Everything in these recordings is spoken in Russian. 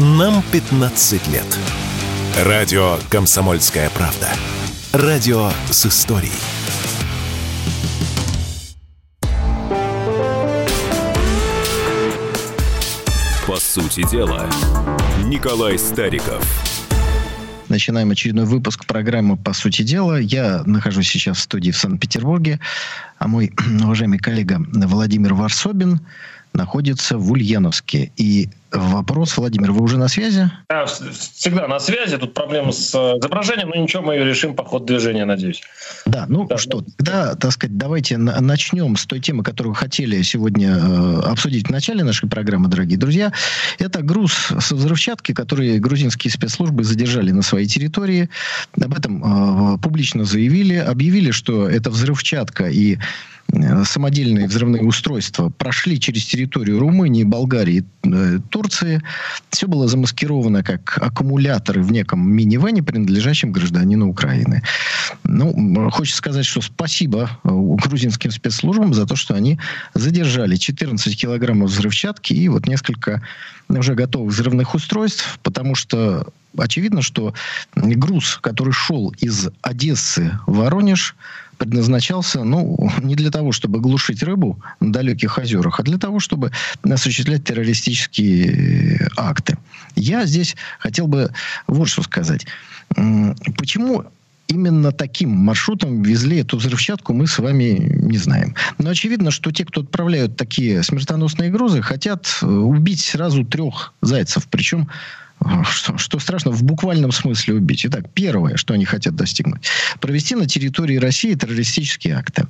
Нам 15 лет. Радио «Комсомольская правда». Радио с историей. По сути дела, Николай Стариков. Начинаем очередной выпуск программы «По сути дела». Я нахожусь сейчас в студии в Санкт-Петербурге, а мой уважаемый коллега Владимир Варсобин – находится в Ульяновске. И вопрос, Владимир, вы уже на связи? Да, всегда на связи. Тут проблема с э, изображением, но ничего, мы ее решим по ходу движения, надеюсь. Да, ну да, что, тогда, так сказать, давайте начнем с той темы, которую хотели сегодня э, обсудить в начале нашей программы, дорогие друзья. Это груз со взрывчатки, который грузинские спецслужбы задержали на своей территории. Об этом э, публично заявили, объявили, что это взрывчатка и самодельные взрывные устройства прошли через территорию Румынии, Болгарии, Турции. Все было замаскировано как аккумуляторы в неком минивене, принадлежащем гражданину Украины. Ну, хочется сказать, что спасибо э, грузинским спецслужбам за то, что они задержали 14 килограммов взрывчатки и вот несколько уже готовых взрывных устройств, потому что очевидно, что груз, который шел из Одессы в Воронеж, предназначался, ну, не для того, чтобы глушить рыбу на далеких озерах, а для того, чтобы осуществлять террористические акты. Я здесь хотел бы вот что сказать. Почему именно таким маршрутом везли эту взрывчатку, мы с вами не знаем. Но очевидно, что те, кто отправляют такие смертоносные грузы, хотят э, убить сразу трех зайцев. Причем что, что страшно, в буквальном смысле убить. Итак, первое, что они хотят достигнуть. Провести на территории России террористические акты.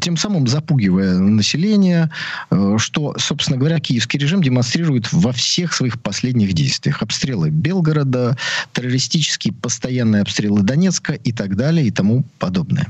Тем самым запугивая население, э, что, собственно говоря, киевский режим демонстрирует во всех своих последних действиях. Обстрелы Белгорода, террористические постоянные обстрелы Донецка и так далее и тому подобное.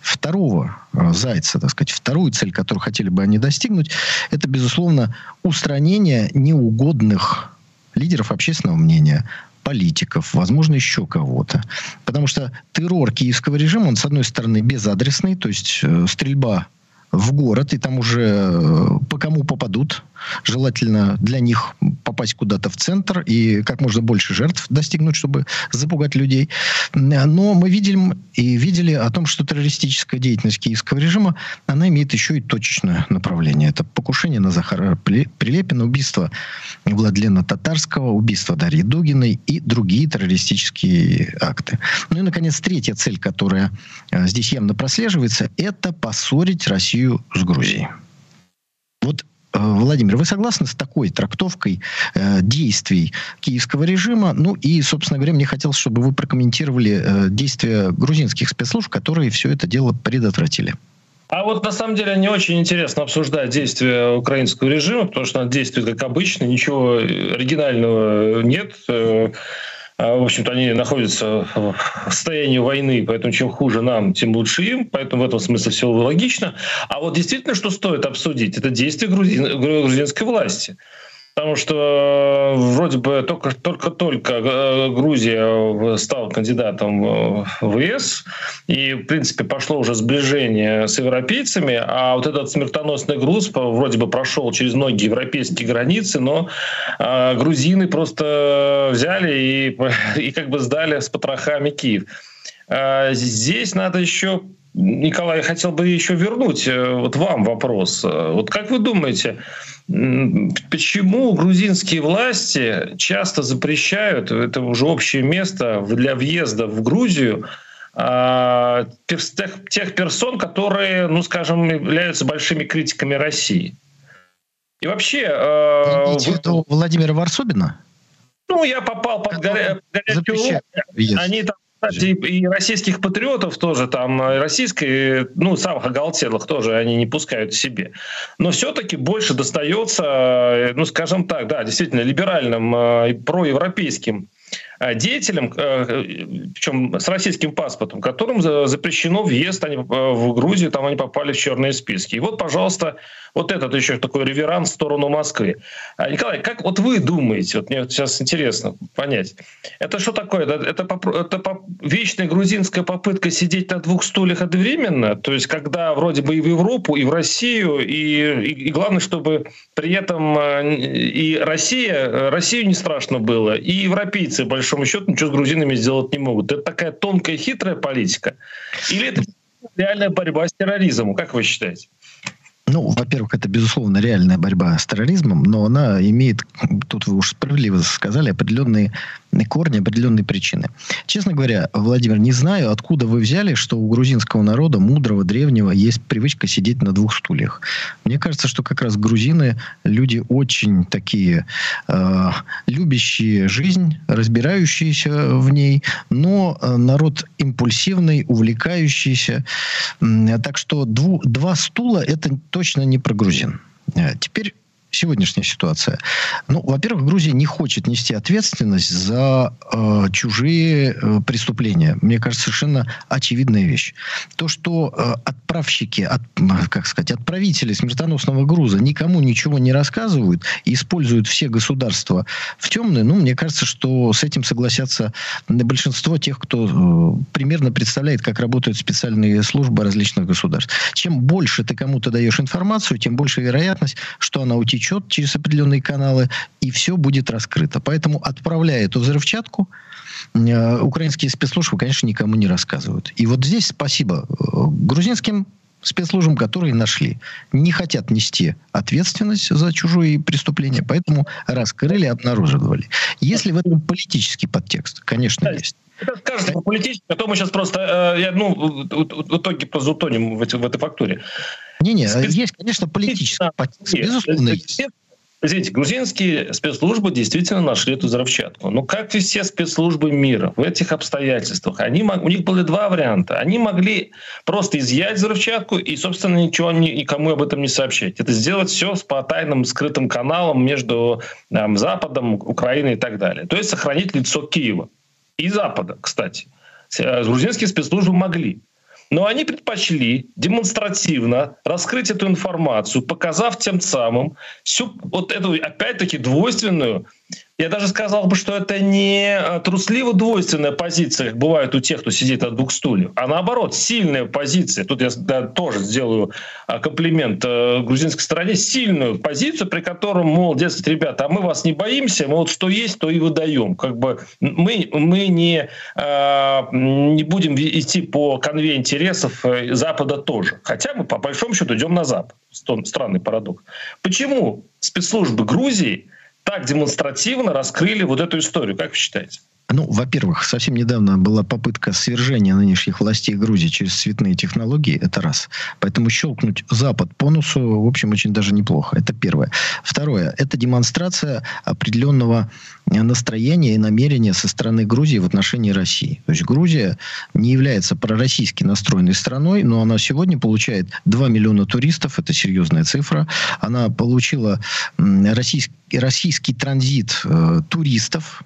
Второго э, зайца, так сказать, вторую цель, которую хотели бы они достигнуть, это, безусловно, устранение неугодных лидеров общественного мнения, политиков, возможно, еще кого-то. Потому что террор киевского режима, он, с одной стороны, безадресный, то есть э, стрельба в город, и там уже э, по кому попадут. Желательно для них попасть куда-то в центр и как можно больше жертв достигнуть, чтобы запугать людей. Но мы видим и видели о том, что террористическая деятельность киевского режима, она имеет еще и точечное направление. Это покушение на Захара Прилепина, убийство Владлена Татарского, убийство Дарьи Дугиной и другие террористические акты. Ну и, наконец, третья цель, которая э, здесь явно прослеживается, это поссорить Россию с Грузией. Вот Владимир, вы согласны с такой трактовкой э, действий киевского режима? Ну и, собственно говоря, мне хотелось, чтобы вы прокомментировали э, действия грузинских спецслужб, которые все это дело предотвратили. А вот на самом деле не очень интересно обсуждать действия украинского режима, потому что он действует как обычно, ничего оригинального нет. А, в общем-то, они находятся в состоянии войны, поэтому чем хуже нам, тем лучше им. Поэтому в этом смысле все логично. А вот действительно, что стоит обсудить, это действия грузин, грузинской власти. Потому что э, вроде бы только, только, только э, Грузия стала кандидатом в ЕС, и, в принципе, пошло уже сближение с европейцами, а вот этот смертоносный груз вроде бы прошел через многие европейские границы, но а, грузины просто взяли и, и как бы сдали с потрохами Киев. А, здесь надо еще Николай, я хотел бы еще вернуть э, вот вам вопрос. Вот как вы думаете, почему грузинские власти часто запрещают, это уже общее место для въезда в Грузию, а, тех, тех персон, которые, ну, скажем, являются большими критиками России? И вообще... Э, вы... Владимира Варсобина? Ну, я попал под горячую... Они там кстати, и российских патриотов тоже там, и российской, ну, самых оголтелых тоже они не пускают себе. Но все-таки больше достается, ну, скажем так, да, действительно, либеральным, э, проевропейским э, деятелям, причем с российским паспортом, которым запрещено въезд они в Грузию, там они попали в черные списки. И вот, пожалуйста, вот этот еще такой реверанс в сторону Москвы. А, Николай, как вот вы думаете, вот мне сейчас интересно понять, это что такое? Это, это, это вечная грузинская попытка сидеть на двух стульях одновременно? То есть, когда вроде бы и в Европу, и в Россию, и, и, и главное, чтобы при этом э, и Россия, Россию не страшно было, и европейцы, по большому счету, ничего с грузинами сделать не могут. Это такая тонкая, хитрая политика? Или это реальная борьба с терроризмом? Как вы считаете? Ну, во-первых, это, безусловно, реальная борьба с терроризмом, но она имеет, тут вы уж справедливо сказали, определенные корни, определенные причины. Честно говоря, Владимир, не знаю, откуда вы взяли, что у грузинского народа, мудрого, древнего, есть привычка сидеть на двух стульях. Мне кажется, что как раз грузины люди очень такие э, любящие жизнь, разбирающиеся в ней, но э, народ импульсивный, увлекающийся. Так что дву, два стула это точно не про грузин. Э, теперь сегодняшняя ситуация? Ну, во-первых, Грузия не хочет нести ответственность за э, чужие э, преступления. Мне кажется, совершенно очевидная вещь. То, что э, отправщики, от, как сказать, отправители смертоносного груза никому ничего не рассказывают и используют все государства в темную, ну, мне кажется, что с этим согласятся большинство тех, кто э, примерно представляет, как работают специальные службы различных государств. Чем больше ты кому-то даешь информацию, тем больше вероятность, что она утечет через определенные каналы, и все будет раскрыто. Поэтому, отправляя эту взрывчатку, украинские спецслужбы, конечно, никому не рассказывают. И вот здесь спасибо э, грузинским спецслужбам, которые нашли. Не хотят нести ответственность за чужие преступления, поэтому раскрыли, обнаруживали. Если в этом политический подтекст, конечно, есть. Это скажете по политически, а то мы сейчас просто, э, ну, в итоге просто утонем в, этой, в этой факторе. Не-не, Спец... есть, конечно, политический подтекст, безусловно, есть. Смотрите, грузинские спецслужбы действительно нашли эту взрывчатку. Но как и все спецслужбы мира в этих обстоятельствах, они, у них были два варианта. Они могли просто изъять взрывчатку и, собственно, ничего никому об этом не сообщать. Это сделать все по тайным скрытым каналам между там, Западом, Украиной и так далее. То есть сохранить лицо Киева и Запада, кстати. Грузинские спецслужбы могли. Но они предпочли демонстративно раскрыть эту информацию, показав тем самым всю вот эту, опять-таки, двойственную я даже сказал бы, что это не э, трусливо-двойственная позиция, как бывает у тех, кто сидит на двух стульях, а наоборот, сильная позиция. Тут я да, тоже сделаю а, комплимент э, грузинской стороне. Сильную позицию, при котором, мол, дескать, ребята, а мы вас не боимся, мы вот что есть, то и выдаем. Как бы мы, мы не, а, не будем идти по конве интересов Запада тоже. Хотя мы, по большому счету, идем на Запад. Странный парадокс. Почему спецслужбы Грузии так демонстративно раскрыли вот эту историю. Как вы считаете? Ну, во-первых, совсем недавно была попытка свержения нынешних властей Грузии через цветные технологии. Это раз. Поэтому щелкнуть Запад по носу, в общем, очень даже неплохо. Это первое. Второе. Это демонстрация определенного настроения и намерения со стороны Грузии в отношении России. То есть Грузия не является пророссийски настроенной страной, но она сегодня получает 2 миллиона туристов. Это серьезная цифра. Она получила российский, российский транзит э, туристов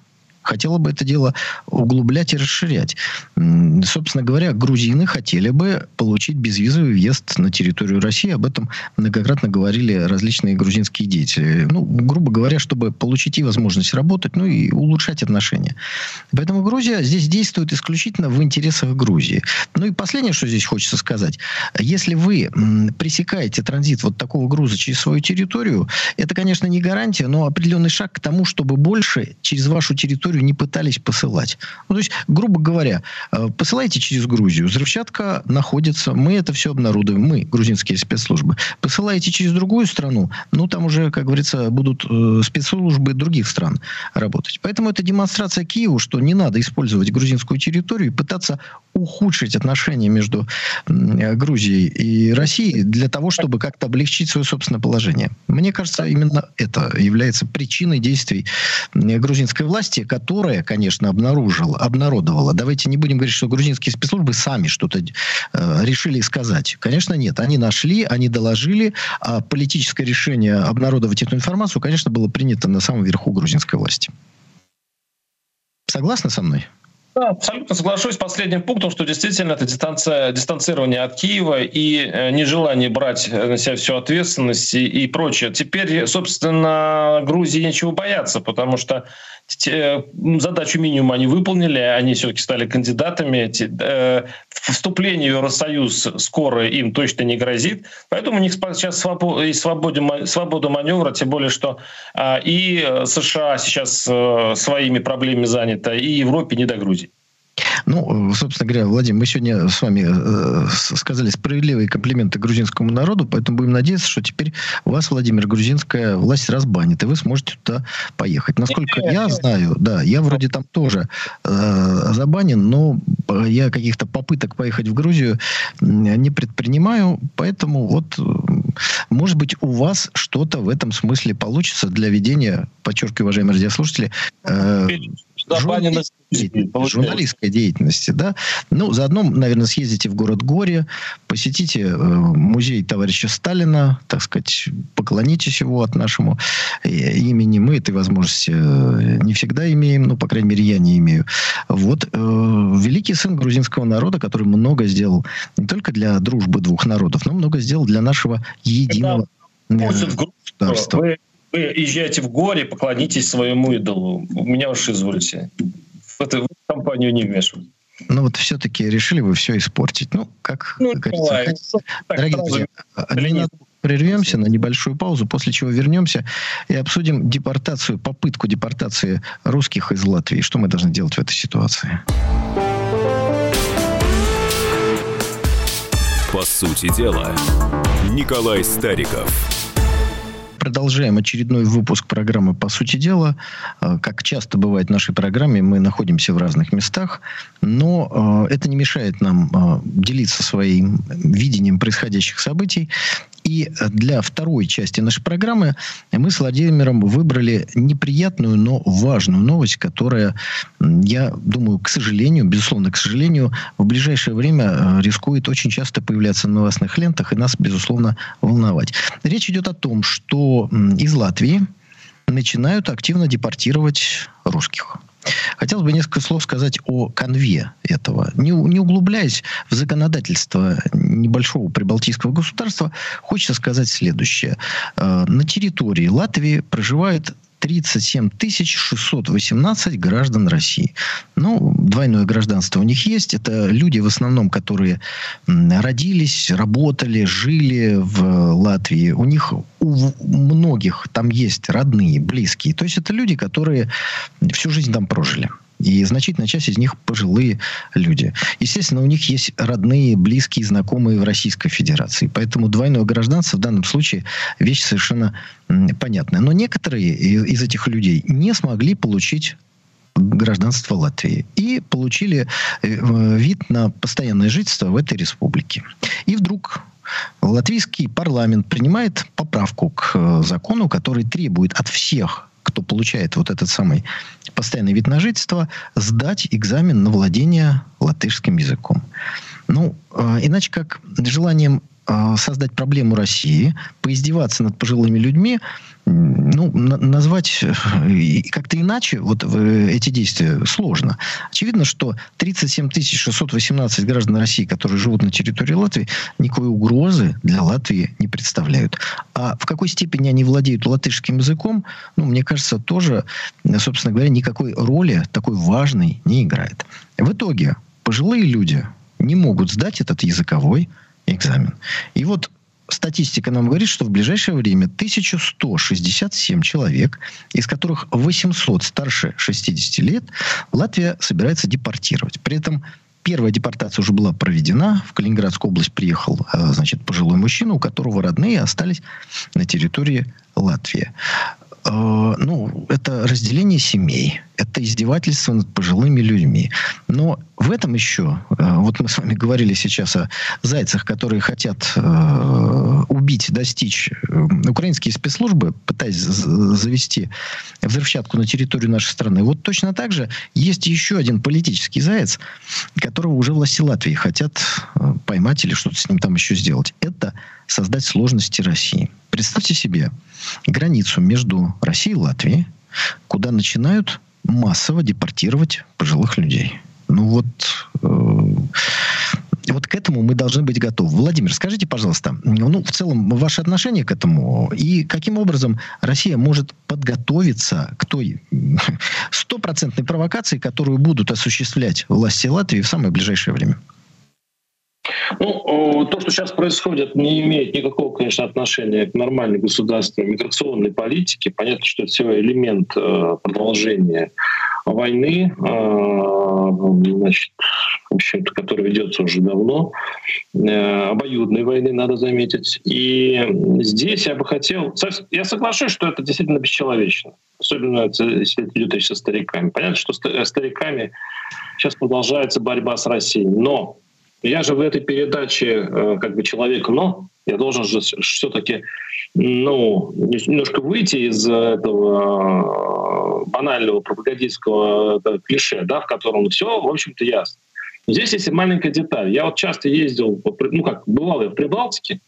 хотела бы это дело углублять и расширять. Собственно говоря, грузины хотели бы получить безвизовый въезд на территорию России. Об этом многократно говорили различные грузинские деятели. Ну, грубо говоря, чтобы получить и возможность работать, ну и улучшать отношения. Поэтому Грузия здесь действует исключительно в интересах Грузии. Ну и последнее, что здесь хочется сказать. Если вы пресекаете транзит вот такого груза через свою территорию, это, конечно, не гарантия, но определенный шаг к тому, чтобы больше через вашу территорию территорию не пытались посылать. Ну, то есть, грубо говоря, э, посылайте через Грузию, взрывчатка находится, мы это все обнародуем, мы, грузинские спецслужбы. Посылаете через другую страну, ну, там уже, как говорится, будут э, спецслужбы других стран работать. Поэтому это демонстрация Киеву, что не надо использовать грузинскую территорию и пытаться ухудшить отношения между э, Грузией и Россией для того, чтобы как-то облегчить свое собственное положение. Мне кажется, именно это является причиной действий грузинской власти, которая, конечно, обнаружила, обнародовала. Давайте не будем говорить, что грузинские спецслужбы сами что-то э, решили сказать. Конечно, нет. Они нашли, они доложили, а политическое решение обнародовать эту информацию, конечно, было принято на самом верху грузинской власти. Согласны со мной? Да, абсолютно соглашусь с последним пунктом, что действительно это дистанция, дистанцирование от Киева и э, нежелание брать на себя всю ответственность и, и прочее. Теперь, собственно, Грузии нечего бояться, потому что задачу минимум они выполнили, они все-таки стали кандидатами. Э, вступление в Евросоюз скоро им точно не грозит, поэтому у них сейчас и свобода, маневра, тем более, что а, и США сейчас э, своими проблемами заняты, и Европе не до Грузии. Ну, собственно говоря, Владимир, мы сегодня с вами э, сказали справедливые комплименты грузинскому народу, поэтому будем надеяться, что теперь вас, Владимир, грузинская власть разбанит, и вы сможете туда поехать. Насколько нет, я нет. знаю, да, я вроде там тоже э, забанен, но я каких-то попыток поехать в Грузию не предпринимаю, поэтому вот, э, может быть, у вас что-то в этом смысле получится для ведения, подчеркиваю, уважаемые радиослушатели, э, журналист, журналистской деятельности, да. Ну, заодно, наверное, съездите в город Горе, посетите э, музей товарища Сталина, так сказать, поклонитесь его от нашему э, имени. Мы этой возможности э, не всегда имеем, ну, по крайней мере, я не имею. Вот э, великий сын грузинского народа, который много сделал не только для дружбы двух народов, но много сделал для нашего единого э, государства. Вы вы езжайте в горе, поклонитесь своему идолу. У меня уж извольте. В эту, в эту компанию не вмешивайтесь. Ну вот все-таки решили вы все испортить. Ну, как, ну, как говорится. Ну, Дорогие друзья, ненадолго прервемся на небольшую паузу, после чего вернемся и обсудим депортацию, попытку депортации русских из Латвии. Что мы должны делать в этой ситуации? По сути дела, Николай Стариков продолжаем очередной выпуск программы «По сути дела». Э, как часто бывает в нашей программе, мы находимся в разных местах, но э, это не мешает нам э, делиться своим видением происходящих событий. И для второй части нашей программы мы с Владимиром выбрали неприятную, но важную новость, которая, я думаю, к сожалению, безусловно, к сожалению, в ближайшее время э, рискует очень часто появляться на новостных лентах и нас, безусловно, волновать. Речь идет о том, что из Латвии начинают активно депортировать русских. Хотелось бы несколько слов сказать о конве этого. Не, не углубляясь в законодательство небольшого прибалтийского государства, хочется сказать следующее. Э, на территории Латвии проживает 37 618 граждан России. Ну, двойное гражданство у них есть. Это люди в основном, которые родились, работали, жили в Латвии. У них у многих там есть родные, близкие. То есть это люди, которые всю жизнь там прожили. И значительная часть из них пожилые люди. Естественно, у них есть родные, близкие, знакомые в Российской Федерации. Поэтому двойное гражданство в данном случае вещь совершенно понятная. Но некоторые из этих людей не смогли получить гражданство Латвии и получили э, вид на постоянное жительство в этой республике. И вдруг латвийский парламент принимает поправку к э, закону, который требует от всех кто получает вот этот самый постоянный вид на жительство, сдать экзамен на владение латышским языком. Ну, э, иначе как желанием создать проблему России, поиздеваться над пожилыми людьми, ну, назвать э, как-то иначе вот э, эти действия сложно. Очевидно, что 37 618 граждан России, которые живут на территории Латвии, никакой угрозы для Латвии не представляют. А в какой степени они владеют латышским языком, ну, мне кажется, тоже, собственно говоря, никакой роли такой важной не играет. В итоге пожилые люди не могут сдать этот языковой экзамен. И вот статистика нам говорит, что в ближайшее время 1167 человек, из которых 800 старше 60 лет, Латвия собирается депортировать. При этом Первая депортация уже была проведена. В Калининградскую область приехал э, значит, пожилой мужчина, у которого родные остались на территории Латвии. Э, ну, это разделение семей, это издевательство над пожилыми людьми. Но в этом еще, э, вот мы с вами говорили сейчас о зайцах, которые хотят э, убить, достичь украинские спецслужбы, пытаясь завести взрывчатку на территорию нашей страны. Вот точно так же есть еще один политический заяц, которого уже власти Латвии хотят поймать или что-то с ним там еще сделать. Это создать сложности России. Представьте себе границу между Россией и Латвией, куда начинают массово депортировать пожилых людей. Ну вот, э, вот к этому мы должны быть готовы. Владимир, скажите, пожалуйста, ну, в целом, ваше отношение к этому и каким образом Россия может подготовиться к той стопроцентной провокации, которую будут осуществлять власти Латвии в самое ближайшее время? Ну, то, что сейчас происходит, не имеет никакого, конечно, отношения к нормальной государственной миграционной политике. Понятно, что это все элемент э, продолжения войны, э, значит, в общем-то, которая ведется уже давно, э, обоюдной войны, надо заметить. И здесь я бы хотел... Я соглашусь, что это действительно бесчеловечно. Особенно если идет речь со стариками. Понятно, что стариками сейчас продолжается борьба с Россией. Но я же в этой передаче э, как бы человек, но я должен же все-таки ну, немножко выйти из этого э, банального пропагандистского да, клише, да, в котором все, в общем-то, ясно. Здесь есть маленькая деталь. Я вот часто ездил, ну как, бывал я в Прибалтике,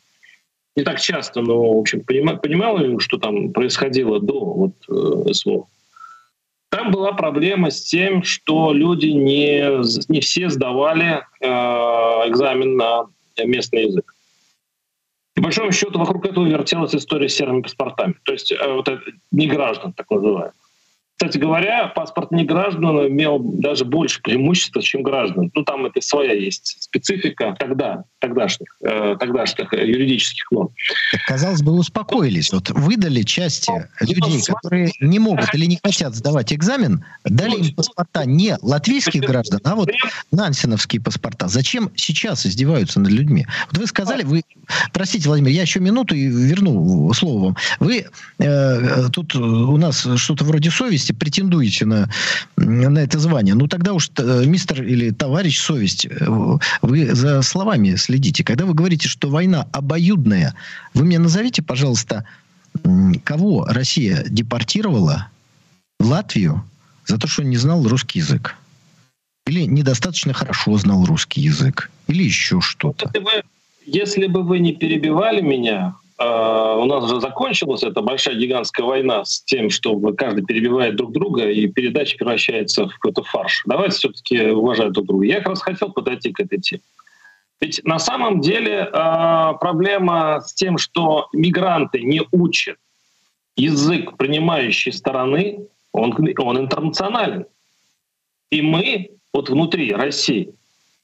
не так часто, но, в общем, понимал, понимал, что там происходило до вот, э, СВО. Там была проблема с тем, что люди не, не все сдавали э, экзамен на местный язык. По большому счету вокруг этого вертелась история с серыми паспортами. То есть э, вот это, не граждан, так называемых. Кстати говоря, паспорт не граждан имел даже больше преимущества, чем граждан. Ну, там это своя есть специфика тогда, тогдашних, э, тогдашних юридических норм. Так, казалось бы, успокоились. Вот выдали части ну, людей, ну, которые не могут или не хотят сдавать экзамен, дали им паспорта не латвийских граждан, а вот нансеновские паспорта. Зачем сейчас издеваются над людьми? Вот вы сказали, вы... Простите, Владимир, я еще минуту и верну слово вам. Вы э, тут у нас что-то вроде совести совести претендуете на, на это звание, ну тогда уж э, мистер или товарищ совесть, э, вы за словами следите. Когда вы говорите, что война обоюдная, вы мне назовите, пожалуйста, кого Россия депортировала в Латвию за то, что он не знал русский язык? Или недостаточно хорошо знал русский язык? Или еще что-то? Если бы, если вы не перебивали меня, у нас уже закончилась эта большая гигантская война с тем, что каждый перебивает друг друга, и передача превращается в какой-то фарш. Давайте все-таки уважать друг друга. Я как раз хотел подойти к этой теме. Ведь на самом деле э, проблема с тем, что мигранты не учат язык принимающей стороны, он, он интернационален. И мы вот внутри России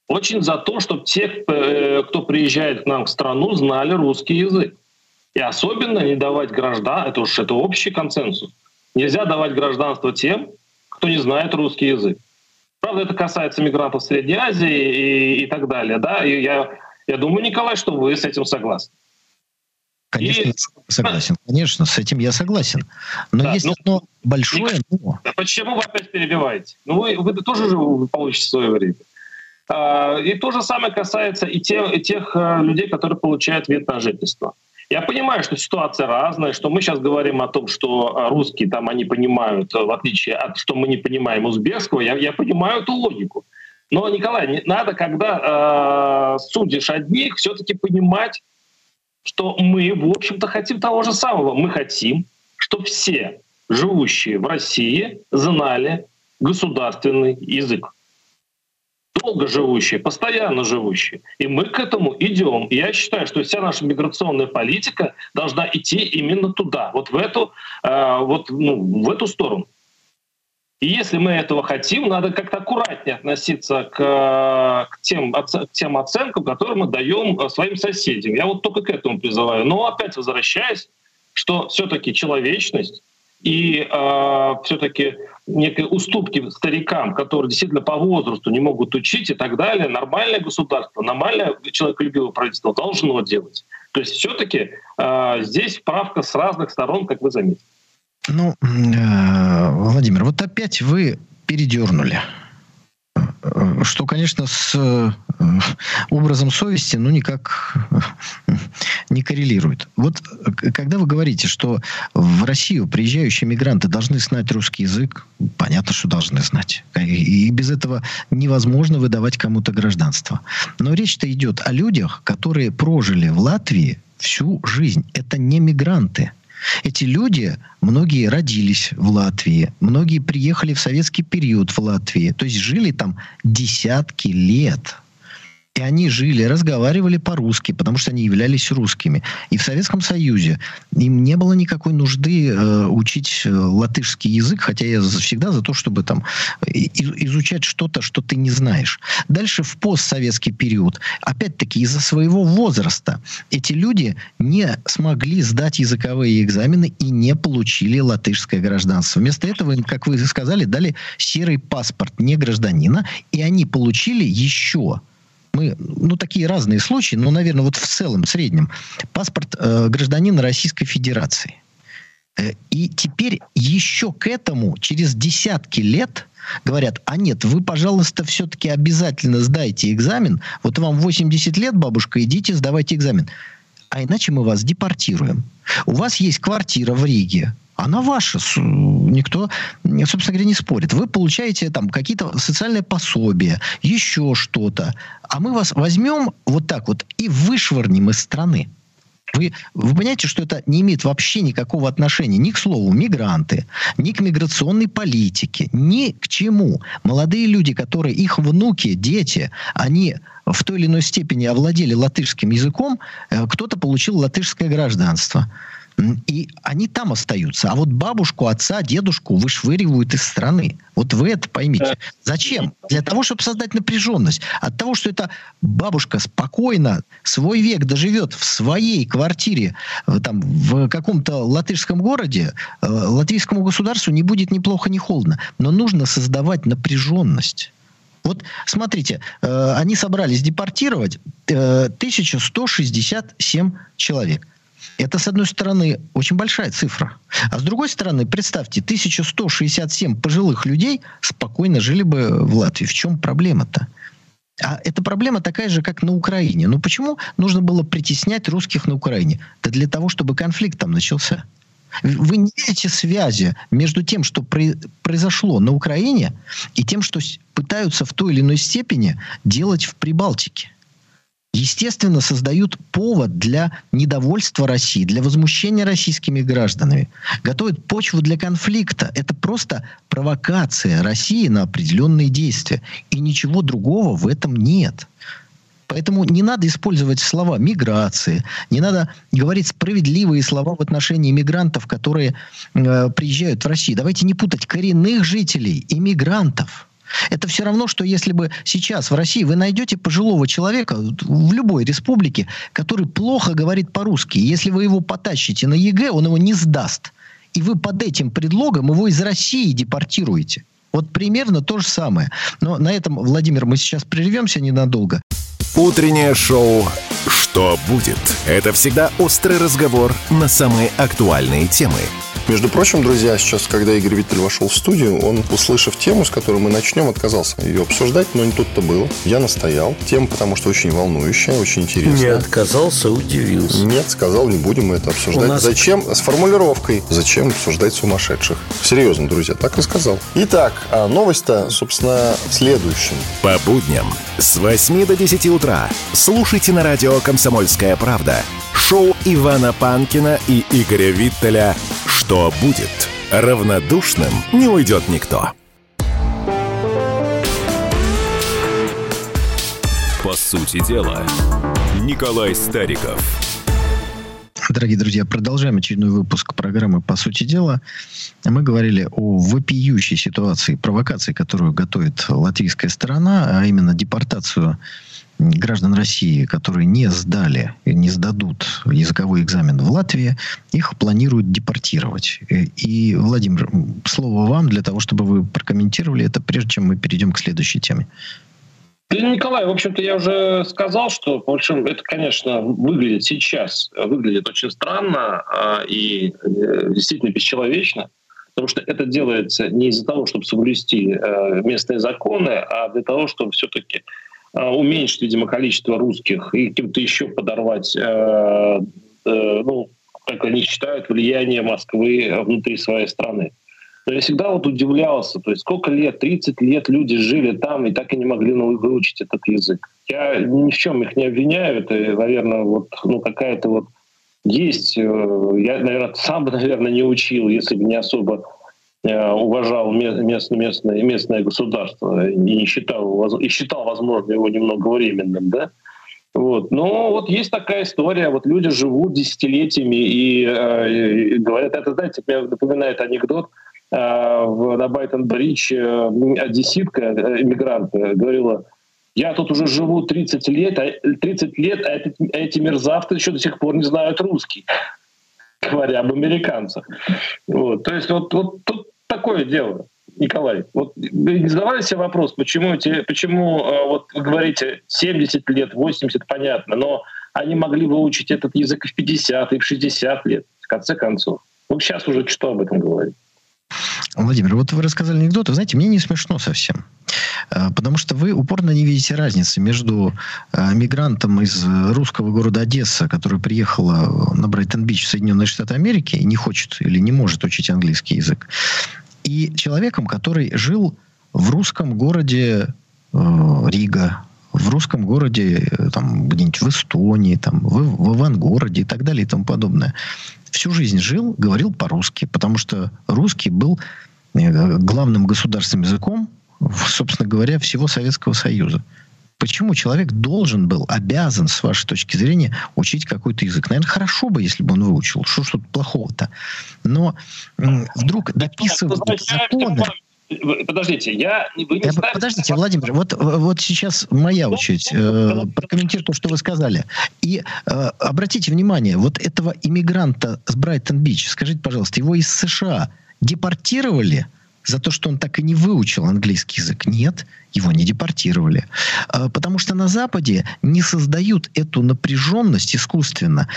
очень за то, чтобы те, э, кто приезжает к нам в страну, знали русский язык. И особенно не давать граждан, это уж это общий консенсус, нельзя давать гражданство тем, кто не знает русский язык. Правда, это касается мигрантов Средней Азии и, и так далее. Да? И я, я думаю, Николай, что вы с этим согласны. Конечно, и... согласен. Конечно, с этим я согласен. Но да, есть ну, одно большое но. Почему вы опять перебиваете? Ну, вы, вы тоже же получите свое время. А, и то же самое касается и тех, и тех э, людей, которые получают вид на жительство. Я понимаю, что ситуация разная, что мы сейчас говорим о том, что а, русские там они понимают, в отличие от что мы не понимаем узбекского, я, я понимаю эту логику. Но, Николай, не, надо, когда э, судишь одних, все-таки понимать, что мы, в общем-то, хотим того же самого. Мы хотим, чтобы все живущие в России знали государственный язык долго живущие, постоянно живущие. И мы к этому идем. Я считаю, что вся наша миграционная политика должна идти именно туда, вот в эту, э, вот, ну, в эту сторону. И если мы этого хотим, надо как-то аккуратнее относиться к, к, тем, к тем оценкам, которые мы даем э, своим соседям. Я вот только к этому призываю. Но опять возвращаясь, что все-таки человечность и э, все-таки некой уступки старикам, которые действительно по возрасту не могут учить и так далее, нормальное государство, нормальное человеколюбивое правительство должно делать. То есть все-таки э, здесь правка с разных сторон, как вы заметили. Ну, э, Владимир, вот опять вы передернули что, конечно, с э, образом совести, ну, никак не коррелирует. Вот когда вы говорите, что в Россию приезжающие мигранты должны знать русский язык, понятно, что должны знать. И без этого невозможно выдавать кому-то гражданство. Но речь-то идет о людях, которые прожили в Латвии всю жизнь. Это не мигранты. Эти люди, многие родились в Латвии, многие приехали в советский период в Латвии, то есть жили там десятки лет. И они жили, разговаривали по-русски, потому что они являлись русскими. И в Советском Союзе им не было никакой нужды э, учить э, латышский язык, хотя я всегда за то, чтобы там изучать что-то, что ты не знаешь. Дальше в постсоветский период, опять-таки из-за своего возраста, эти люди не смогли сдать языковые экзамены и не получили латышское гражданство. Вместо этого им, как вы сказали, дали серый паспорт не гражданина, и они получили еще мы, ну, такие разные случаи, но, наверное, вот в целом, в среднем, паспорт э, гражданина Российской Федерации. Э, и теперь еще к этому, через десятки лет, говорят, а нет, вы, пожалуйста, все-таки обязательно сдайте экзамен. Вот вам 80 лет, бабушка, идите, сдавайте экзамен. А иначе мы вас депортируем. У вас есть квартира в Риге, она ваша. Никто, собственно говоря, не спорит. Вы получаете там какие-то социальные пособия, еще что-то. А мы вас возьмем вот так вот и вышвырнем из страны. Вы, вы понимаете, что это не имеет вообще никакого отношения ни к слову мигранты, ни к миграционной политике, ни к чему. Молодые люди, которые, их внуки, дети, они в той или иной степени овладели латышским языком, э, кто-то получил латышское гражданство. И они там остаются. А вот бабушку, отца, дедушку вышвыривают из страны. Вот вы это поймите. Зачем? Для того, чтобы создать напряженность. От того, что эта бабушка спокойно свой век доживет в своей квартире, э, там, в каком-то латышском городе, э, латвийскому государству не будет ни плохо, ни холодно. Но нужно создавать напряженность. Вот смотрите, э, они собрались депортировать 1167 человек. Это, с одной стороны, очень большая цифра. А с другой стороны, представьте, 1167 пожилых людей спокойно жили бы в Латвии. В чем проблема-то? А эта проблема такая же, как на Украине. Но почему нужно было притеснять русских на Украине? Да для того, чтобы конфликт там начался. Вы не видите связи между тем, что произошло на Украине, и тем, что пытаются в той или иной степени делать в Прибалтике естественно, создают повод для недовольства России, для возмущения российскими гражданами, готовят почву для конфликта. Это просто провокация России на определенные действия. И ничего другого в этом нет. Поэтому не надо использовать слова миграции, не надо говорить справедливые слова в отношении мигрантов, которые э, приезжают в Россию. Давайте не путать коренных жителей и мигрантов. Это все равно, что если бы сейчас в России вы найдете пожилого человека в любой республике, который плохо говорит по-русски. Если вы его потащите на ЕГЭ, он его не сдаст. И вы под этим предлогом его из России депортируете. Вот примерно то же самое. Но на этом, Владимир, мы сейчас прервемся ненадолго. Утреннее шоу «Что будет?» Это всегда острый разговор на самые актуальные темы – между прочим, друзья, сейчас, когда Игорь Виттель вошел в студию, он, услышав тему, с которой мы начнем, отказался ее обсуждать, но не тут-то было. Я настоял. Тема, потому что очень волнующая, очень интересная. Не отказался, удивился. Нет, сказал, не будем мы это обсуждать. Нас... Зачем? С формулировкой. Зачем обсуждать сумасшедших? Серьезно, друзья, так и сказал. Итак, а новость-то, собственно, в следующем. По будням с 8 до 10 утра слушайте на радио «Комсомольская правда» шоу Ивана Панкина и Игоря Виттеля «Что будет?» Равнодушным не уйдет никто. По сути дела, Николай Стариков. Дорогие друзья, продолжаем очередной выпуск программы «По сути дела». Мы говорили о вопиющей ситуации, провокации, которую готовит латвийская сторона, а именно депортацию граждан России, которые не сдали, не сдадут языковой экзамен в Латвии, их планируют депортировать. И, Владимир, слово вам для того, чтобы вы прокомментировали это, прежде чем мы перейдем к следующей теме. Николай, в общем-то, я уже сказал, что, в общем, это, конечно, выглядит сейчас, выглядит очень странно а, и э, действительно бесчеловечно, потому что это делается не из-за того, чтобы соблюсти э, местные законы, а для того, чтобы все-таки Э, уменьшить, видимо, количество русских и кем-то еще подорвать, э, э, ну, как они считают, влияние Москвы внутри своей страны. Но я всегда вот удивлялся, то есть сколько лет, 30 лет люди жили там и так и не могли выучить этот язык. Я ни в чем их не обвиняю, это, наверное, вот, ну, какая-то вот есть, э, я, наверное, сам наверное, не учил, если бы не особо э, уважал местное, местное, местное государство и считал, и считал, возможно, его немного временным, да, вот. Но вот есть такая история, вот люди живут десятилетиями и, э, и говорят, это, знаете, мне напоминает анекдот, э, в, на Байтон-Бридж э, одесситка, э, иммигрант, говорила, я тут уже живу 30 лет, а 30 лет, а эти, эти мерзавцы еще до сих пор не знают русский, говоря об американцах. Вот. То есть вот, вот тут такое дело. Николай, вот задавали себе вопрос, почему, эти, почему э, вот вы говорите 70 лет, 80, понятно, но они могли выучить этот язык в 50, и в 60 лет, в конце концов. Ну, сейчас уже что об этом говорить? Владимир, вот вы рассказали анекдот, знаете, мне не смешно совсем. Э, потому что вы упорно не видите разницы между э, мигрантом из русского города Одесса, который приехала на Брайтон-Бич в Соединенные Штаты Америки и не хочет или не может учить английский язык, и человеком, который жил в русском городе э, Рига, в русском городе, э, там, где-нибудь в Эстонии, там, в, в Ивангороде и так далее и тому подобное. Всю жизнь жил, говорил по-русски, потому что русский был э, главным государственным языком, собственно говоря, всего Советского Союза. Почему человек должен был, обязан, с вашей точки зрения, учить какой-то язык? Наверное, хорошо бы, если бы он выучил. Что ж тут плохого-то? Но вдруг дописывают законы... Подождите, я вы не я, ставите... Подождите, Владимир, вот, вот сейчас моя очередь э, прокомментировать то, что вы сказали. И э, обратите внимание, вот этого иммигранта с Брайтон-Бич, скажите, пожалуйста, его из США депортировали за то, что он так и не выучил английский язык. Нет, его не депортировали. А, потому что на Западе не создают эту напряженность искусственно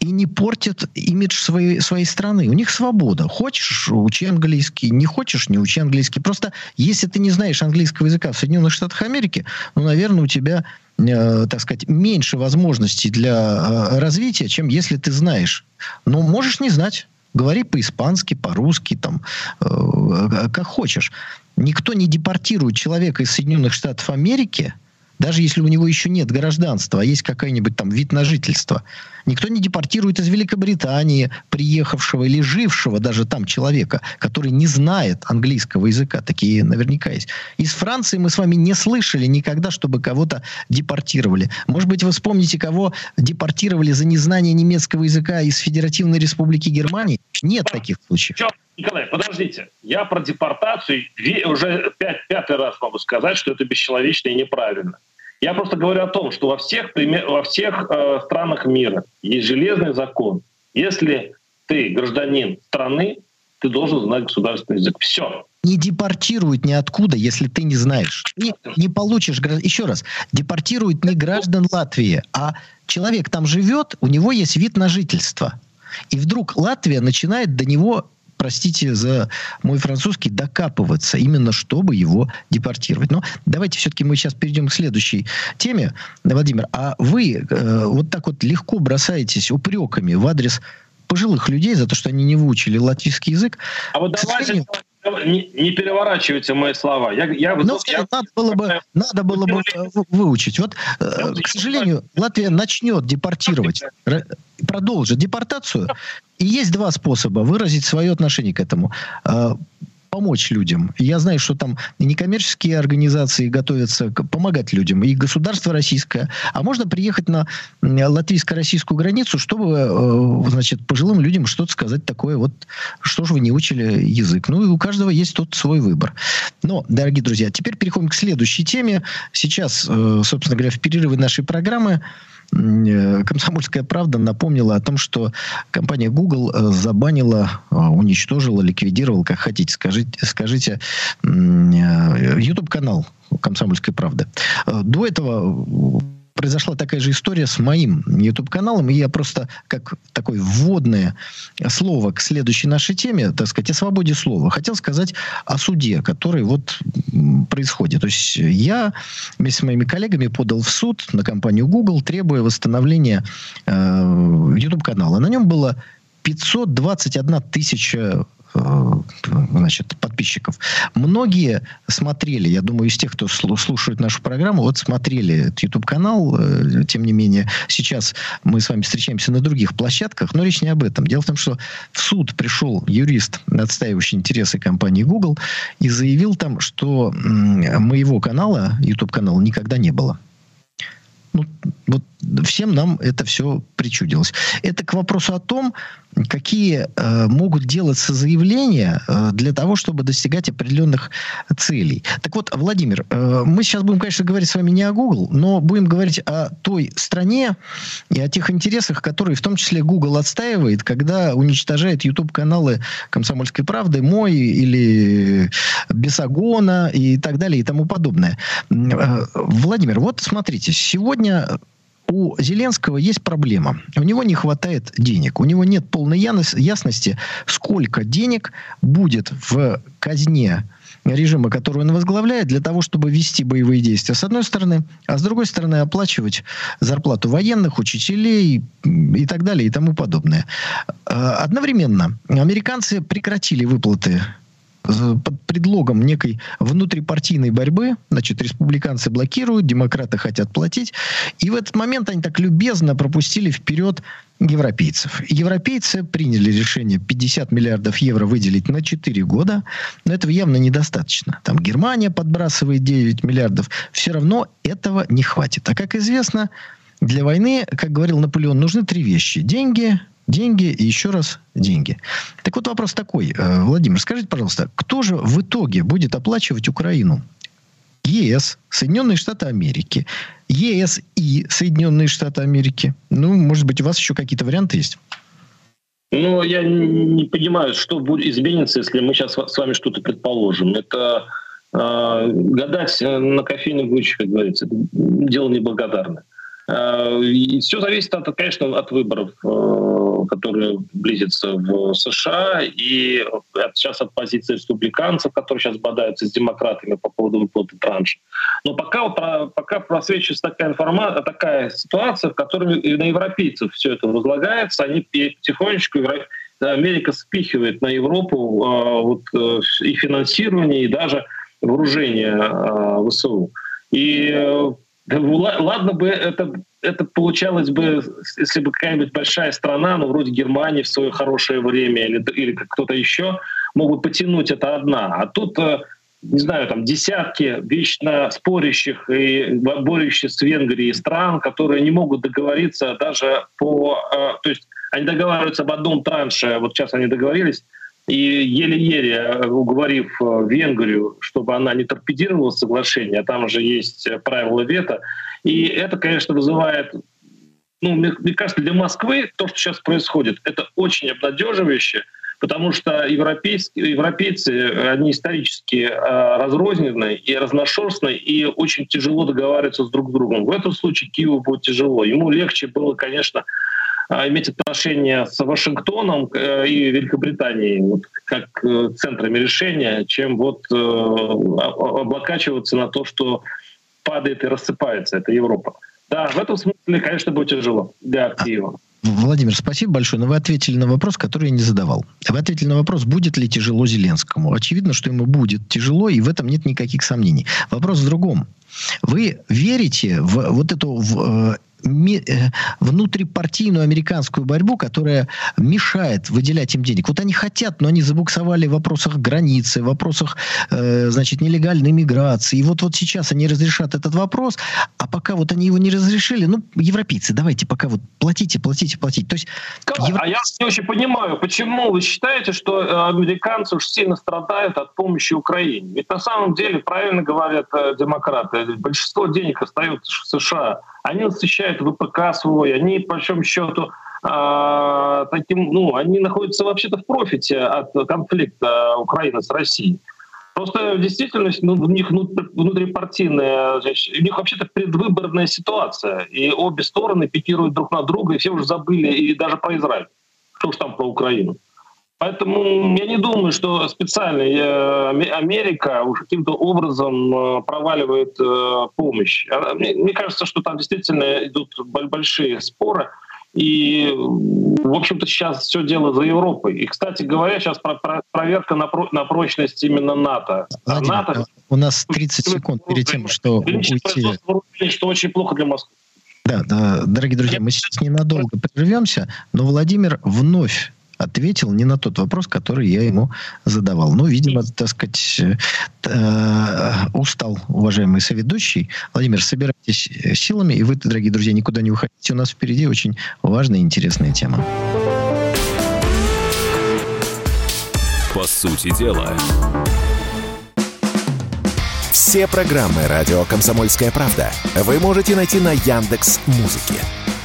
и не портят имидж своей, своей страны. У них свобода. Хочешь, учи английский. Не хочешь, не учи английский. Просто если ты не знаешь английского языка в Соединенных Штатах Америки, ну, наверное, у тебя э, так сказать, меньше возможностей для э, развития, чем если ты знаешь. Но можешь не знать. Говори по-испански, по-русски, там, э, как хочешь. Никто не депортирует человека из Соединенных Штатов Америки – даже если у него еще нет гражданства, а есть какой-нибудь там вид на жительство. Никто не депортирует из Великобритании приехавшего или жившего даже там человека, который не знает английского языка. Такие наверняка есть. Из Франции мы с вами не слышали никогда, чтобы кого-то депортировали. Может быть, вы вспомните, кого депортировали за незнание немецкого языка из Федеративной Республики Германии? Нет таких случаев. Николай, подождите. Я про депортацию уже пять, пятый раз могу сказать, что это бесчеловечно и неправильно. Я просто говорю о том, что во всех, во всех э, странах мира есть железный закон. Если ты гражданин страны, ты должен знать государственный язык. Все. Не депортируют ниоткуда, если ты не знаешь. Не, не получишь... Еще раз. Депортируют не граждан Латвии, а человек там живет, у него есть вид на жительство. И вдруг Латвия начинает до него простите за мой французский, докапываться, именно чтобы его депортировать. Но давайте все-таки мы сейчас перейдем к следующей теме. Владимир, а вы э, вот так вот легко бросаетесь упреками в адрес пожилых людей за то, что они не выучили латвийский язык. А вот давайте не, не переворачивайте мои слова. Я, я, ну, я, надо было бы, надо было бы выучить. Вот, э, к сожалению, Латвия начнет депортировать, продолжит депортацию. И есть два способа выразить свое отношение к этому. Помочь людям. Я знаю, что там некоммерческие организации готовятся помогать людям, и государство российское. А можно приехать на латвийско-российскую границу, чтобы, э, значит, пожилым людям что-то сказать такое, вот, что же вы не учили язык. Ну, и у каждого есть тут свой выбор. Но, дорогие друзья, теперь переходим к следующей теме. Сейчас, э, собственно говоря, в перерывы нашей программы Комсомольская правда напомнила о том, что компания Google э, забанила, э, уничтожила, ликвидировала, как хотите, скажите, скажите YouTube канал Комсомольской правды. До этого произошла такая же история с моим YouTube-каналом, и я просто как такое вводное слово к следующей нашей теме, так сказать, о свободе слова, хотел сказать о суде, который вот происходит. То есть я вместе с моими коллегами подал в суд на компанию Google, требуя восстановления э, YouTube-канала. На нем было 521 тысяча значит, подписчиков. Многие смотрели, я думаю, из тех, кто слушает нашу программу, вот смотрели этот YouTube-канал, э, тем не менее, сейчас мы с вами встречаемся на других площадках, но речь не об этом. Дело в том, что в суд пришел юрист, отстаивающий интересы компании Google, и заявил там, что моего канала, YouTube-канала, никогда не было. Ну, вот всем нам это все причудилось. Это к вопросу о том, какие э, могут делаться заявления э, для того, чтобы достигать определенных целей. Так вот, Владимир, э, мы сейчас будем, конечно, говорить с вами не о Google, но будем говорить о той стране и о тех интересах, которые в том числе Google отстаивает, когда уничтожает YouTube-каналы «Комсомольской правды», «Мой» или «Бесогона» и так далее и тому подобное. Э, Владимир, вот смотрите, сегодня у Зеленского есть проблема. У него не хватает денег. У него нет полной ясности, сколько денег будет в казне режима, который он возглавляет, для того, чтобы вести боевые действия, с одной стороны, а с другой стороны, оплачивать зарплату военных, учителей и так далее и тому подобное. А, одновременно американцы прекратили выплаты под предлогом некой внутрипартийной борьбы, значит, республиканцы блокируют, демократы хотят платить, и в этот момент они так любезно пропустили вперед европейцев. Европейцы приняли решение 50 миллиардов евро выделить на 4 года, но этого явно недостаточно. Там Германия подбрасывает 9 миллиардов, все равно этого не хватит. А как известно, для войны, как говорил Наполеон, нужны три вещи. Деньги, деньги и еще раз деньги. Так вот вопрос такой, э, Владимир, скажите, пожалуйста, кто же в итоге будет оплачивать Украину? ЕС, Соединенные Штаты Америки, ЕС и Соединенные Штаты Америки. Ну, может быть, у вас еще какие-то варианты есть? Ну, я не понимаю, что будет изменится, если мы сейчас с вами что-то предположим. Это э, гадать на кофейной гуще, как говорится, дело неблагодарное. Э, все зависит, от, конечно, от выборов, э, которые близятся в США, и сейчас от позиции республиканцев, которые сейчас бодаются с демократами по поводу выплаты транша. Но пока, пока просвечивается такая информация, такая ситуация, в которой на европейцев все это возлагается, они потихонечку Америка спихивает на Европу э, вот, и финансирование, и даже вооружение ВСУ. И ладно бы это, это получалось бы, если бы какая-нибудь большая страна, ну, вроде Германии в свое хорошее время или, или кто-то еще, могут потянуть это одна. А тут, э, не знаю, там десятки вечно спорящих и борющихся с Венгрией стран, которые не могут договориться даже по... Э, то есть они договариваются об одном транше, вот сейчас они договорились, и еле-еле э, уговорив Венгрию, чтобы она не торпедировала соглашение, а там же есть правила вето. И это, конечно, вызывает ну, мне, мне кажется, для Москвы то, что сейчас происходит, это очень обнадеживающе, потому что европейские, европейцы, они исторически э, разрознены и разношерстны, и очень тяжело договариваться с друг с другом. В этом случае Киеву будет тяжело. Ему легче было, конечно, а, иметь отношения с Вашингтоном э, и Великобританией вот, как э, центрами решения, чем вот э, облокачиваться на то, что падает и рассыпается. Это Европа. Да, в этом смысле, конечно, будет тяжело для Киева. Владимир, спасибо большое. Но вы ответили на вопрос, который я не задавал. Вы ответили на вопрос, будет ли тяжело Зеленскому. Очевидно, что ему будет тяжело, и в этом нет никаких сомнений. Вопрос в другом. Вы верите в вот эту в, Э, внутрипартийную американскую борьбу, которая мешает выделять им денег. Вот они хотят, но они забуксовали в вопросах границы, в вопросах, э, значит, нелегальной миграции. И вот, вот сейчас они разрешат этот вопрос, а пока вот они его не разрешили, ну, европейцы, давайте пока вот платите, платите, платите. То есть, европейцы... А я не очень понимаю, почему вы считаете, что э, американцы уж сильно страдают от помощи Украине? Ведь на самом деле, правильно говорят э, демократы, большинство денег остается в США – они насыщают ВПК свой, они, по большому счету, э, таким, ну, они находятся вообще-то в профите от конфликта Украины с Россией. Просто действительность ну, у них внутрипартийная, у них вообще-то предвыборная ситуация, и обе стороны пикируют друг на друга, и все уже забыли и даже про Израиль, что уж там про Украину. Поэтому я не думаю, что специально э, Америка уж каким-то образом э, проваливает э, помощь. Мне кажется, что там действительно идут большие споры. И, в общем-то, сейчас все дело за Европой. И, кстати говоря, сейчас про, про, проверка на, про, на прочность именно НАТО. Владимир, а НАТО... У нас 30 секунд перед тем, что уйти... Что очень плохо для Москвы. Да, да, дорогие друзья, мы сейчас ненадолго прервемся, но Владимир вновь ответил не на тот вопрос, который я ему задавал. Ну, видимо, так сказать, э, устал уважаемый соведущий. Владимир, собирайтесь силами, и вы, дорогие друзья, никуда не уходите. У нас впереди очень важная и интересная тема. По сути дела. Все программы радио Комсомольская правда вы можете найти на Яндекс Музыке.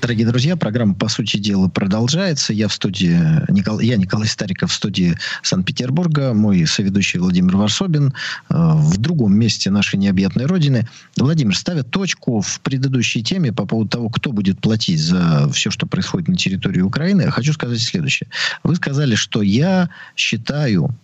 Дорогие друзья, программа «По сути дела» продолжается. Я в студии, Никол... я Николай Стариков в студии Санкт-Петербурга, мой соведущий Владимир Варсобин э, в другом месте нашей необъятной родины. Владимир, ставя точку в предыдущей теме по поводу того, кто будет платить за все, что происходит на территории Украины, хочу сказать следующее. Вы сказали, что я считаю,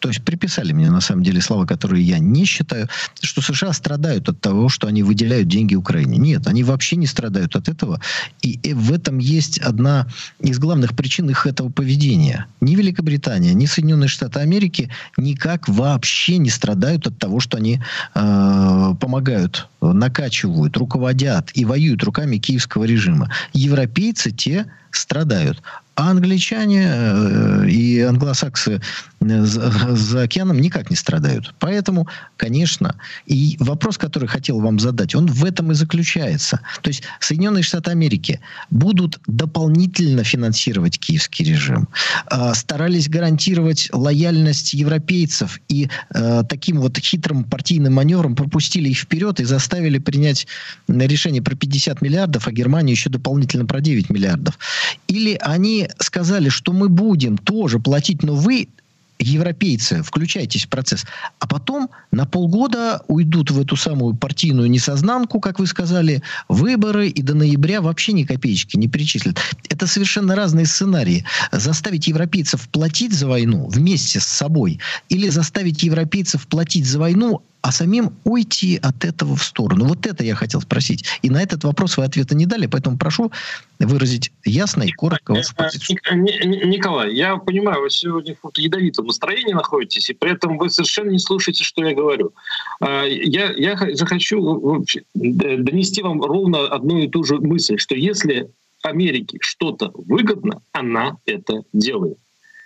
то есть приписали мне на самом деле слова, которые я не считаю, что США страдают от того, что они выделяют деньги Украине. Нет, они вообще не страдают от этого. И, и в этом есть одна из главных причин их этого поведения. Ни Великобритания, ни Соединенные Штаты Америки никак вообще не страдают от того, что они э, помогают, накачивают, руководят и воюют руками киевского режима. Европейцы те страдают. А англичане э, и англосаксы э, за, океаном никак не страдают. Поэтому, конечно, и вопрос, который хотел вам задать, он в этом и заключается. То есть Соединенные Штаты Америки будут дополнительно финансировать киевский режим, э, старались гарантировать лояльность европейцев и э, таким вот хитрым партийным маневром пропустили их вперед и заставили принять решение про 50 миллиардов, а Германию еще дополнительно про 9 миллиардов. Или они сказали, что мы будем тоже платить, но вы европейцы, включайтесь в процесс, а потом на полгода уйдут в эту самую партийную несознанку, как вы сказали, выборы, и до ноября вообще ни копеечки не перечислят. Это совершенно разные сценарии. Заставить европейцев платить за войну вместе с собой или заставить европейцев платить за войну, а самим уйти от этого в сторону. Вот это я хотел спросить. И на этот вопрос вы ответа не дали, поэтому прошу выразить ясно и коротко вашу э, позицию. Николай, я понимаю, вы сегодня в ядовитом настроении находитесь, и при этом вы совершенно не слушаете, что я говорю. А, я, я захочу донести вам ровно одну и ту же мысль, что если Америке что-то выгодно, она это делает.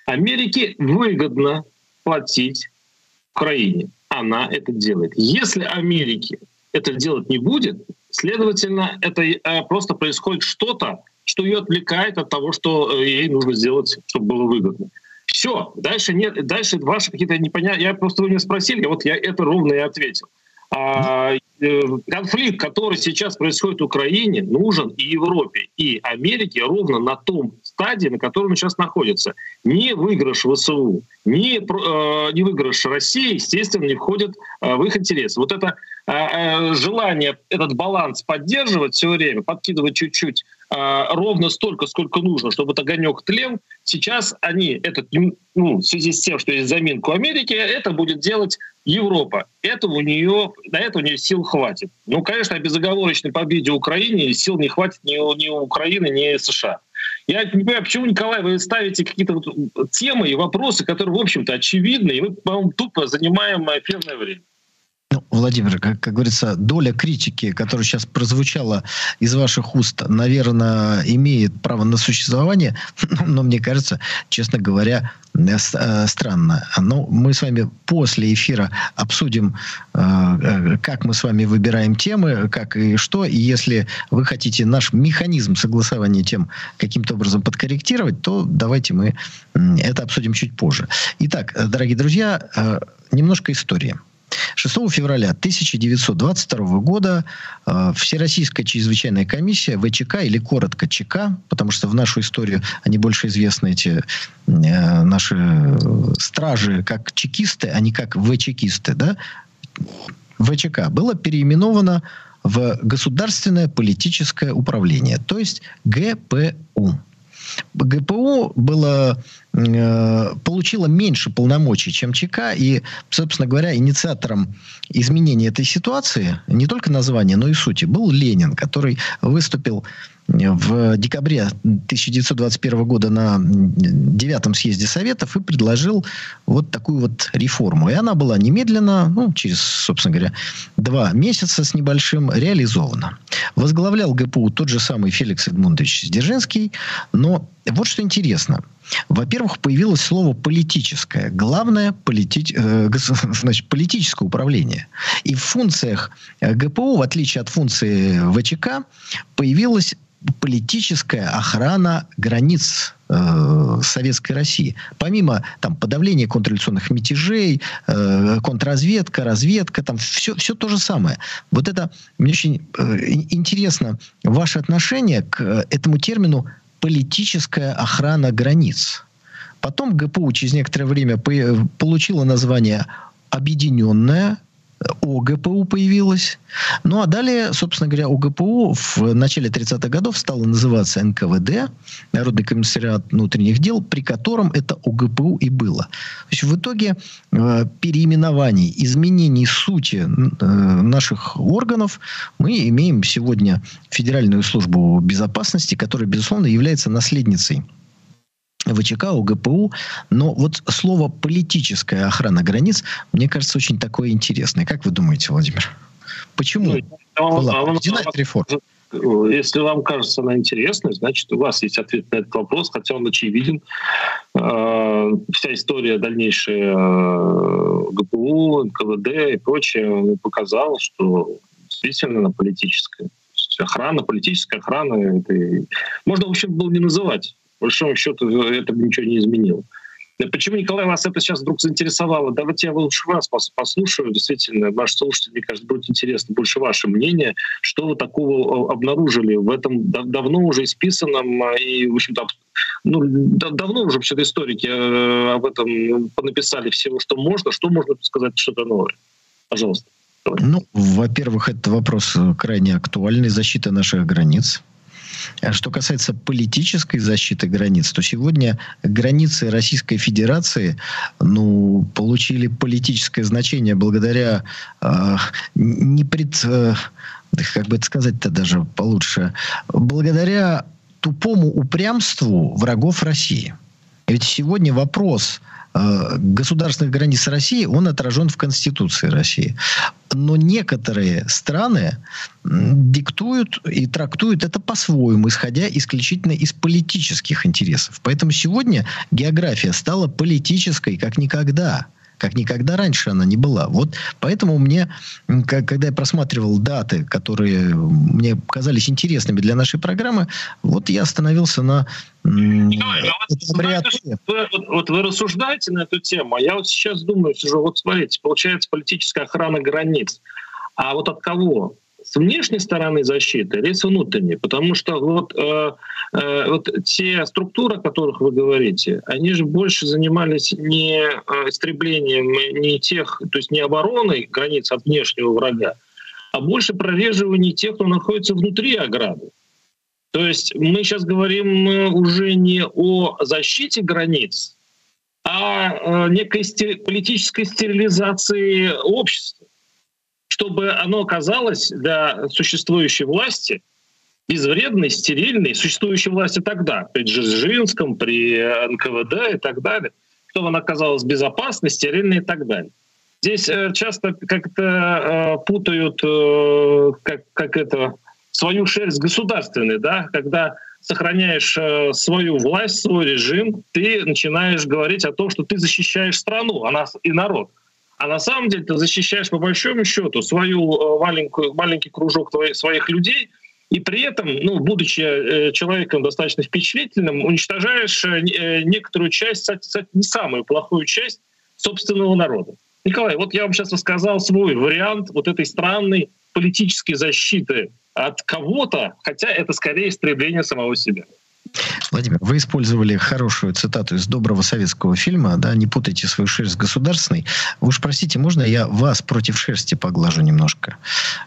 Америке выгодно платить Украине она это делает. Если Америке это делать не будет, следовательно, это э, просто происходит что-то, что ее отвлекает от того, что э, ей нужно сделать, чтобы было выгодно. Все, дальше нет, дальше ваши какие-то непонятные. Я просто вы меня спросили, вот я это ровно и ответил. А, э, конфликт, который сейчас происходит в Украине, нужен и Европе, и Америке ровно на том стадии, на которой он сейчас находится. Не выигрыш ВСУ, не, э, не выигрыш России, естественно, не входит э, в их интересы. Вот это э, э, желание этот баланс поддерживать все время, подкидывать чуть-чуть ровно столько, сколько нужно, чтобы этот огонек тлел, сейчас они, этот, ну, в связи с тем, что есть заминку Америки, это будет делать Европа. Этого у нее, на это у нее сил хватит. Ну, конечно, о безоговорочной победе Украине сил не хватит ни у, ни у Украины, ни у США. Я не понимаю, почему, Николай, вы ставите какие-то вот темы и вопросы, которые, в общем-то, очевидны, и мы, по-моему, тупо занимаем эфирное время. Ну, Владимир, как, как говорится, доля критики, которая сейчас прозвучала из ваших уст, наверное, имеет право на существование, но мне кажется, честно говоря, э, э, странно. Но мы с вами после эфира обсудим, э, как мы с вами выбираем темы, как и что. И если вы хотите наш механизм согласования тем каким-то образом подкорректировать, то давайте мы это обсудим чуть позже. Итак, дорогие друзья, немножко истории. 6 февраля 1922 года э, Всероссийская чрезвычайная комиссия ВЧК, или коротко ЧК, потому что в нашу историю они больше известны, эти э, наши стражи, как чекисты, а не как ВЧКисты, да? ВЧК было переименовано в Государственное политическое управление, то есть ГПУ. ГПУ было э, получила меньше полномочий, чем ЧК, и, собственно говоря, инициатором изменения этой ситуации, не только названия, но и сути, был Ленин, который выступил в декабре 1921 года на девятом съезде Советов и предложил вот такую вот реформу. И она была немедленно, ну, через, собственно говоря, два месяца с небольшим реализована. Возглавлял ГПУ тот же самый Феликс Эдмундович Сдержинский, но вот что интересно. Во-первых, появилось слово политическое. Главное полити... э, значит, политическое управление. И в функциях ГПУ, в отличие от функции ВЧК, появилась политическая охрана границ э, Советской России. Помимо там, подавления контрреволюционных мятежей, э, контрразведка, разведка, там все, все то же самое. Вот это, мне очень э, интересно ваше отношение к э, этому термину политическая охрана границ. Потом ГПУ через некоторое время получила название объединенная ОГПУ появилась. Ну, а далее, собственно говоря, ОГПУ в начале 30-х годов стало называться НКВД, Народный комиссариат внутренних дел, при котором это ОГПУ и было. То есть в итоге э, переименований, изменений сути э, наших органов мы имеем сегодня Федеральную службу безопасности, которая, безусловно, является наследницей ВЧК, ОГПУ. Но вот слово «политическая охрана границ» мне кажется очень такое интересное. Как вы думаете, Владимир? Почему ну, была проведена эта реформа? Если вам кажется она интересной, значит, у вас есть ответ на этот вопрос, хотя он очевиден. Э, вся история дальнейшая ГПУ, НКВД и прочее показала, что действительно она политическая. Охрана, политическая охрана, это... можно, в общем, было не называть большому счету это бы ничего не изменило. Почему, Николай, вас это сейчас вдруг заинтересовало? Давайте я лучше вас послушаю. Действительно, ваш слушатель, мне кажется, будет интересно больше ваше мнение. Что вы такого обнаружили в этом давно уже исписанном а, и, в общем-то, ну, давно уже вообще историки э, об этом написали всего, что можно. Что можно сказать, что-то новое? Пожалуйста. Ну, во-первых, этот вопрос крайне актуальный. Защита наших границ что касается политической защиты границ, то сегодня границы Российской Федерации ну, получили политическое значение благодаря э, не пред... Э, как бы это сказать-то даже получше, благодаря тупому упрямству врагов России. Ведь сегодня вопрос Э, государственных границ России, он отражен в Конституции России. Но некоторые страны диктуют и трактуют это по-своему, исходя исключительно из политических интересов. Поэтому сегодня география стала политической как никогда как никогда раньше она не была. Вот поэтому мне, когда я просматривал даты, которые мне казались интересными для нашей программы, вот я остановился на Николай, а вот, вы, вот, вот вы рассуждаете на эту тему, а я вот сейчас думаю, сижу, вот смотрите, получается политическая охрана границ. А вот от кого? С внешней стороны защиты или с внутренней? Потому что вот, э, э, вот те структуры, о которых вы говорите, они же больше занимались не э, истреблением не тех, то есть не обороной границ от внешнего врага, а больше прореживанием тех, кто находится внутри ограды. То есть мы сейчас говорим э, уже не о защите границ, а э, некой политической стерилизации общества чтобы оно оказалось для существующей власти безвредной, стерильной, существующей власти тогда, при Дзержинском, при НКВД и так далее, чтобы она оказалась безопасной, стерильной и так далее. Здесь э, часто как-то э, путают э, как, как это, свою шерсть государственной, да, когда сохраняешь свою власть, свой режим, ты начинаешь говорить о том, что ты защищаешь страну, а нас и народ. А на самом деле ты защищаешь по большому счету свою э, маленькую, маленький кружок твоих, своих людей, и при этом, ну, будучи э, человеком достаточно впечатлительным, уничтожаешь э, некоторую часть, кстати, не самую плохую часть собственного народа. Николай, вот я вам сейчас рассказал свой вариант вот этой странной политической защиты от кого-то, хотя это скорее истребление самого себя. Владимир, вы использовали хорошую цитату из доброго советского фильма, да, не путайте свою шерсть с государственной. Уж простите, можно я вас против шерсти поглажу немножко?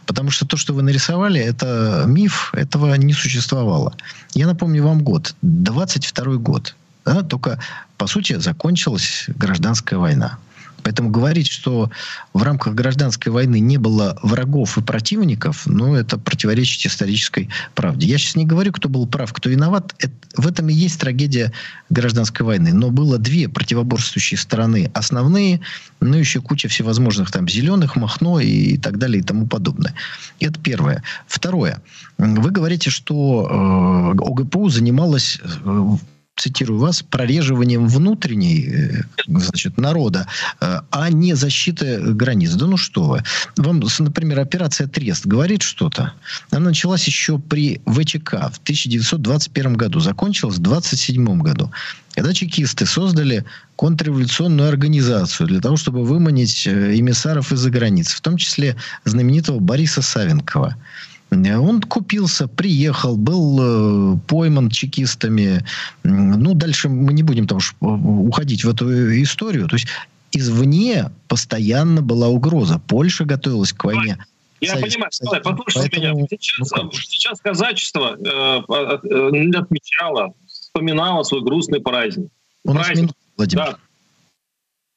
Потому что то, что вы нарисовали, это миф, этого не существовало. Я напомню вам год, 22 год. Да, только, по сути, закончилась гражданская война. Поэтому говорить, что в рамках гражданской войны не было врагов и противников, ну, это противоречит исторической правде. Я сейчас не говорю, кто был прав, кто виноват. Это, в этом и есть трагедия гражданской войны. Но было две противоборствующие стороны основные, ну, еще куча всевозможных там зеленых, махно и так далее и тому подобное. Это первое. Второе. Вы говорите, что э, ОГПУ занималась э, цитирую вас, прореживанием внутренней э, значит, народа, э, а не защиты границ. Да ну что вы. Вам, например, операция «Трест» говорит что-то? Она началась еще при ВЧК в 1921 году, закончилась в 1927 году. Когда чекисты создали контрреволюционную организацию для того, чтобы выманить э, эмиссаров из-за границ, в том числе знаменитого Бориса Савенкова – он купился, приехал, был э, пойман чекистами. Ну, дальше мы не будем там уходить в эту историю. То есть извне постоянно была угроза. Польша готовилась к войне. Я Совет, понимаю, Николай, послушай Поэтому... меня. Сейчас, ну, сейчас казачество э, э, отмечало, вспоминало свой грустный праздник. У нас праздник. Владимир. Да.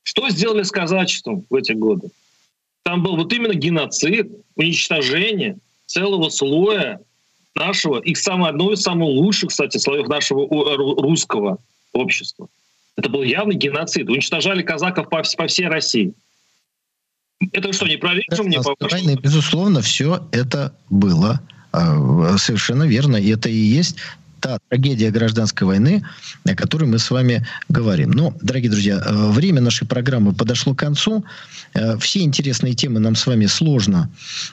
Что сделали с казачеством в эти годы? Там был вот именно геноцид, уничтожение, целого слоя нашего, и самое, одно из самых лучших, кстати, слоев нашего русского общества. Это был явный геноцид. Уничтожали казаков по, по всей России. Это что, не прорежу мне? Правильно, безусловно, все это было а, совершенно верно. И это и есть та трагедия гражданской войны, о которой мы с вами говорим. Но, дорогие друзья, э, время нашей программы подошло к концу. Э, все интересные темы нам с вами сложно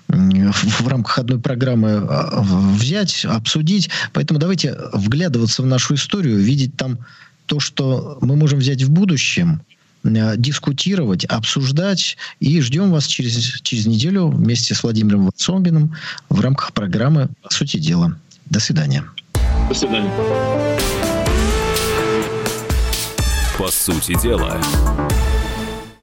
в рамках одной программы э, взять, обсудить. Поэтому давайте вглядываться в нашу историю, видеть там то, что мы можем взять в будущем, дискутировать, обсуждать. И ждем вас через, через неделю вместе с Владимиром Ватсомбиным в рамках программы «По сути дела». До свидания. До свидания. По сути дела.